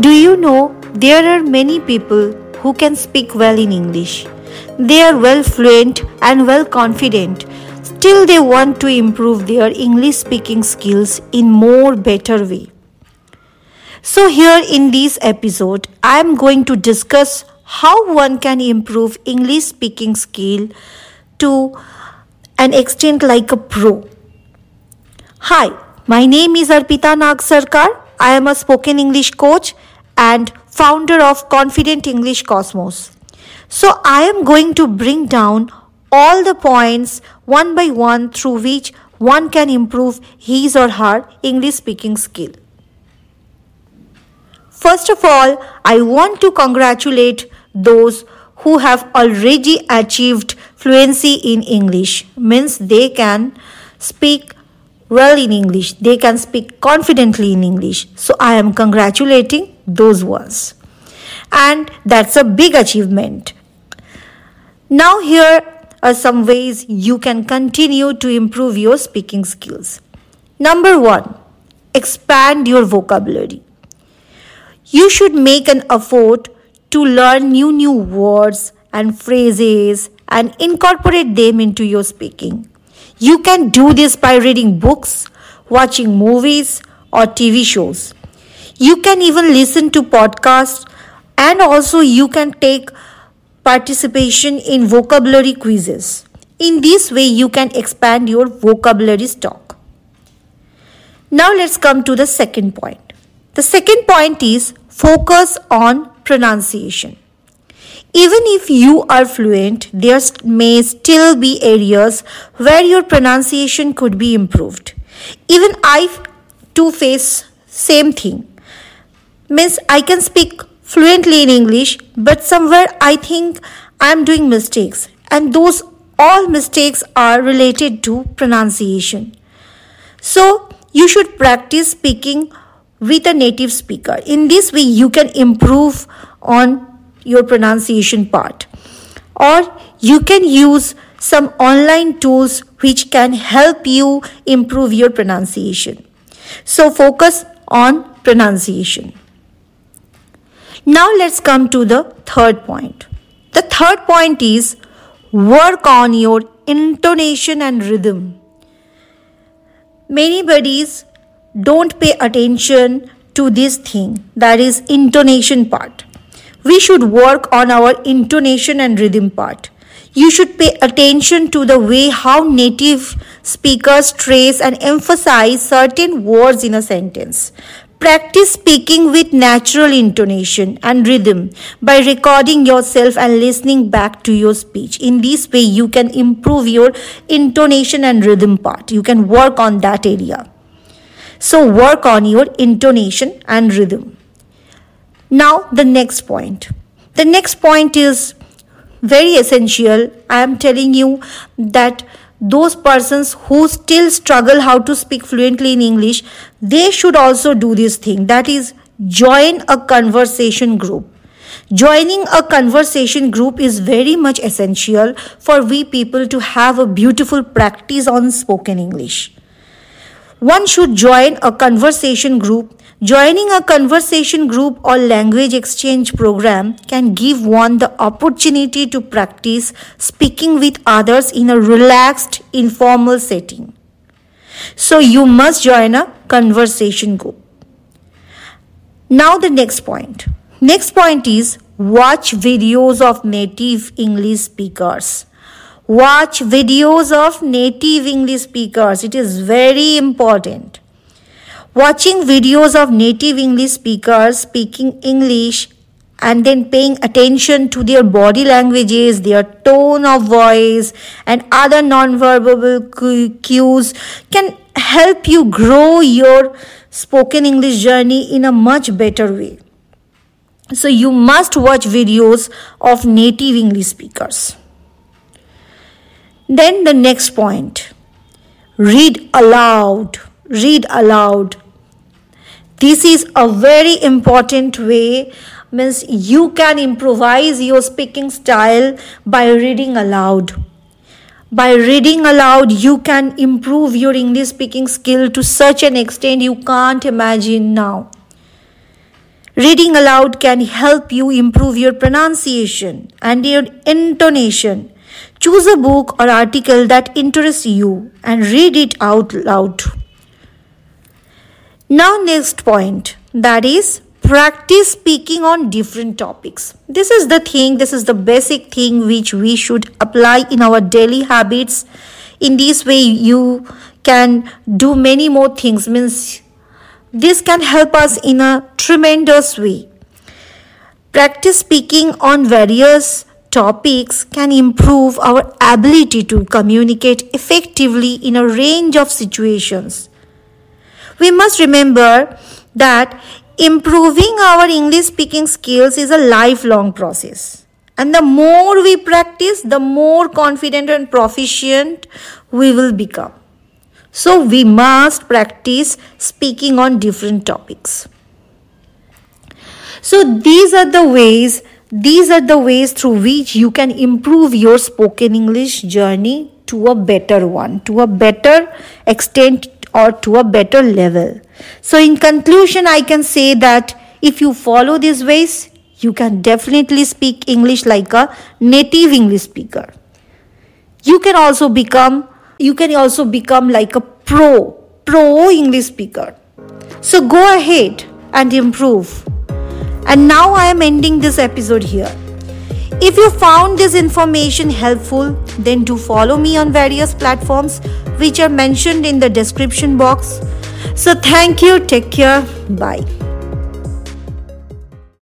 Do you know there are many people who can speak well in English? They are well fluent and well confident. Still they want to improve their English speaking skills in more better way. So here in this episode I am going to discuss how one can improve English speaking skill to an extent like a pro. Hi, my name is Arpita Nag Sarkar. I am a spoken English coach and founder of Confident English Cosmos. So I am going to bring down all the points one by one through which one can improve his or her English speaking skill. First of all, I want to congratulate those who have already achieved fluency in English means they can speak well in English, they can speak confidently in English. So I am congratulating those ones. And that's a big achievement. Now, here are some ways you can continue to improve your speaking skills. Number one, expand your vocabulary. You should make an effort to learn new new words and phrases and incorporate them into your speaking. You can do this by reading books, watching movies, or TV shows. You can even listen to podcasts and also you can take participation in vocabulary quizzes. In this way, you can expand your vocabulary stock. Now, let's come to the second point. The second point is focus on pronunciation. Even if you are fluent, there may still be areas where your pronunciation could be improved. Even I too face same thing. Means I can speak fluently in English, but somewhere I think I am doing mistakes, and those all mistakes are related to pronunciation. So you should practice speaking with a native speaker. In this way, you can improve on your pronunciation part. Or you can use some online tools which can help you improve your pronunciation. So focus on pronunciation. Now let's come to the third point. The third point is work on your intonation and rhythm. Many buddies don't pay attention to this thing that is intonation part we should work on our intonation and rhythm part. You should pay attention to the way how native speakers trace and emphasize certain words in a sentence. Practice speaking with natural intonation and rhythm by recording yourself and listening back to your speech. In this way, you can improve your intonation and rhythm part. You can work on that area. So, work on your intonation and rhythm. Now, the next point. The next point is very essential. I am telling you that those persons who still struggle how to speak fluently in English, they should also do this thing that is, join a conversation group. Joining a conversation group is very much essential for we people to have a beautiful practice on spoken English. One should join a conversation group Joining a conversation group or language exchange program can give one the opportunity to practice speaking with others in a relaxed, informal setting. So you must join a conversation group. Now the next point. Next point is watch videos of native English speakers. Watch videos of native English speakers. It is very important. Watching videos of native English speakers speaking English and then paying attention to their body languages, their tone of voice, and other non-verbal cues can help you grow your spoken English journey in a much better way. So, you must watch videos of native English speakers. Then, the next point. Read aloud. Read aloud. This is a very important way. Means you can improvise your speaking style by reading aloud. By reading aloud you can improve your english speaking skill to such an extent you can't imagine now. Reading aloud can help you improve your pronunciation and your intonation. Choose a book or article that interests you and read it out loud. Now, next point that is practice speaking on different topics. This is the thing, this is the basic thing which we should apply in our daily habits. In this way, you can do many more things, means this can help us in a tremendous way. Practice speaking on various topics can improve our ability to communicate effectively in a range of situations. We must remember that improving our English speaking skills is a lifelong process. And the more we practice, the more confident and proficient we will become. So we must practice speaking on different topics. So these are the ways these are the ways through which you can improve your spoken English journey to a better one, to a better extent or to a better level. So in conclusion I can say that if you follow these ways you can definitely speak English like a native English speaker. You can also become you can also become like a pro, pro English speaker. So go ahead and improve. And now I am ending this episode here. If you found this information helpful, then do follow me on various platforms which are mentioned in the description box. So thank you, take care, bye.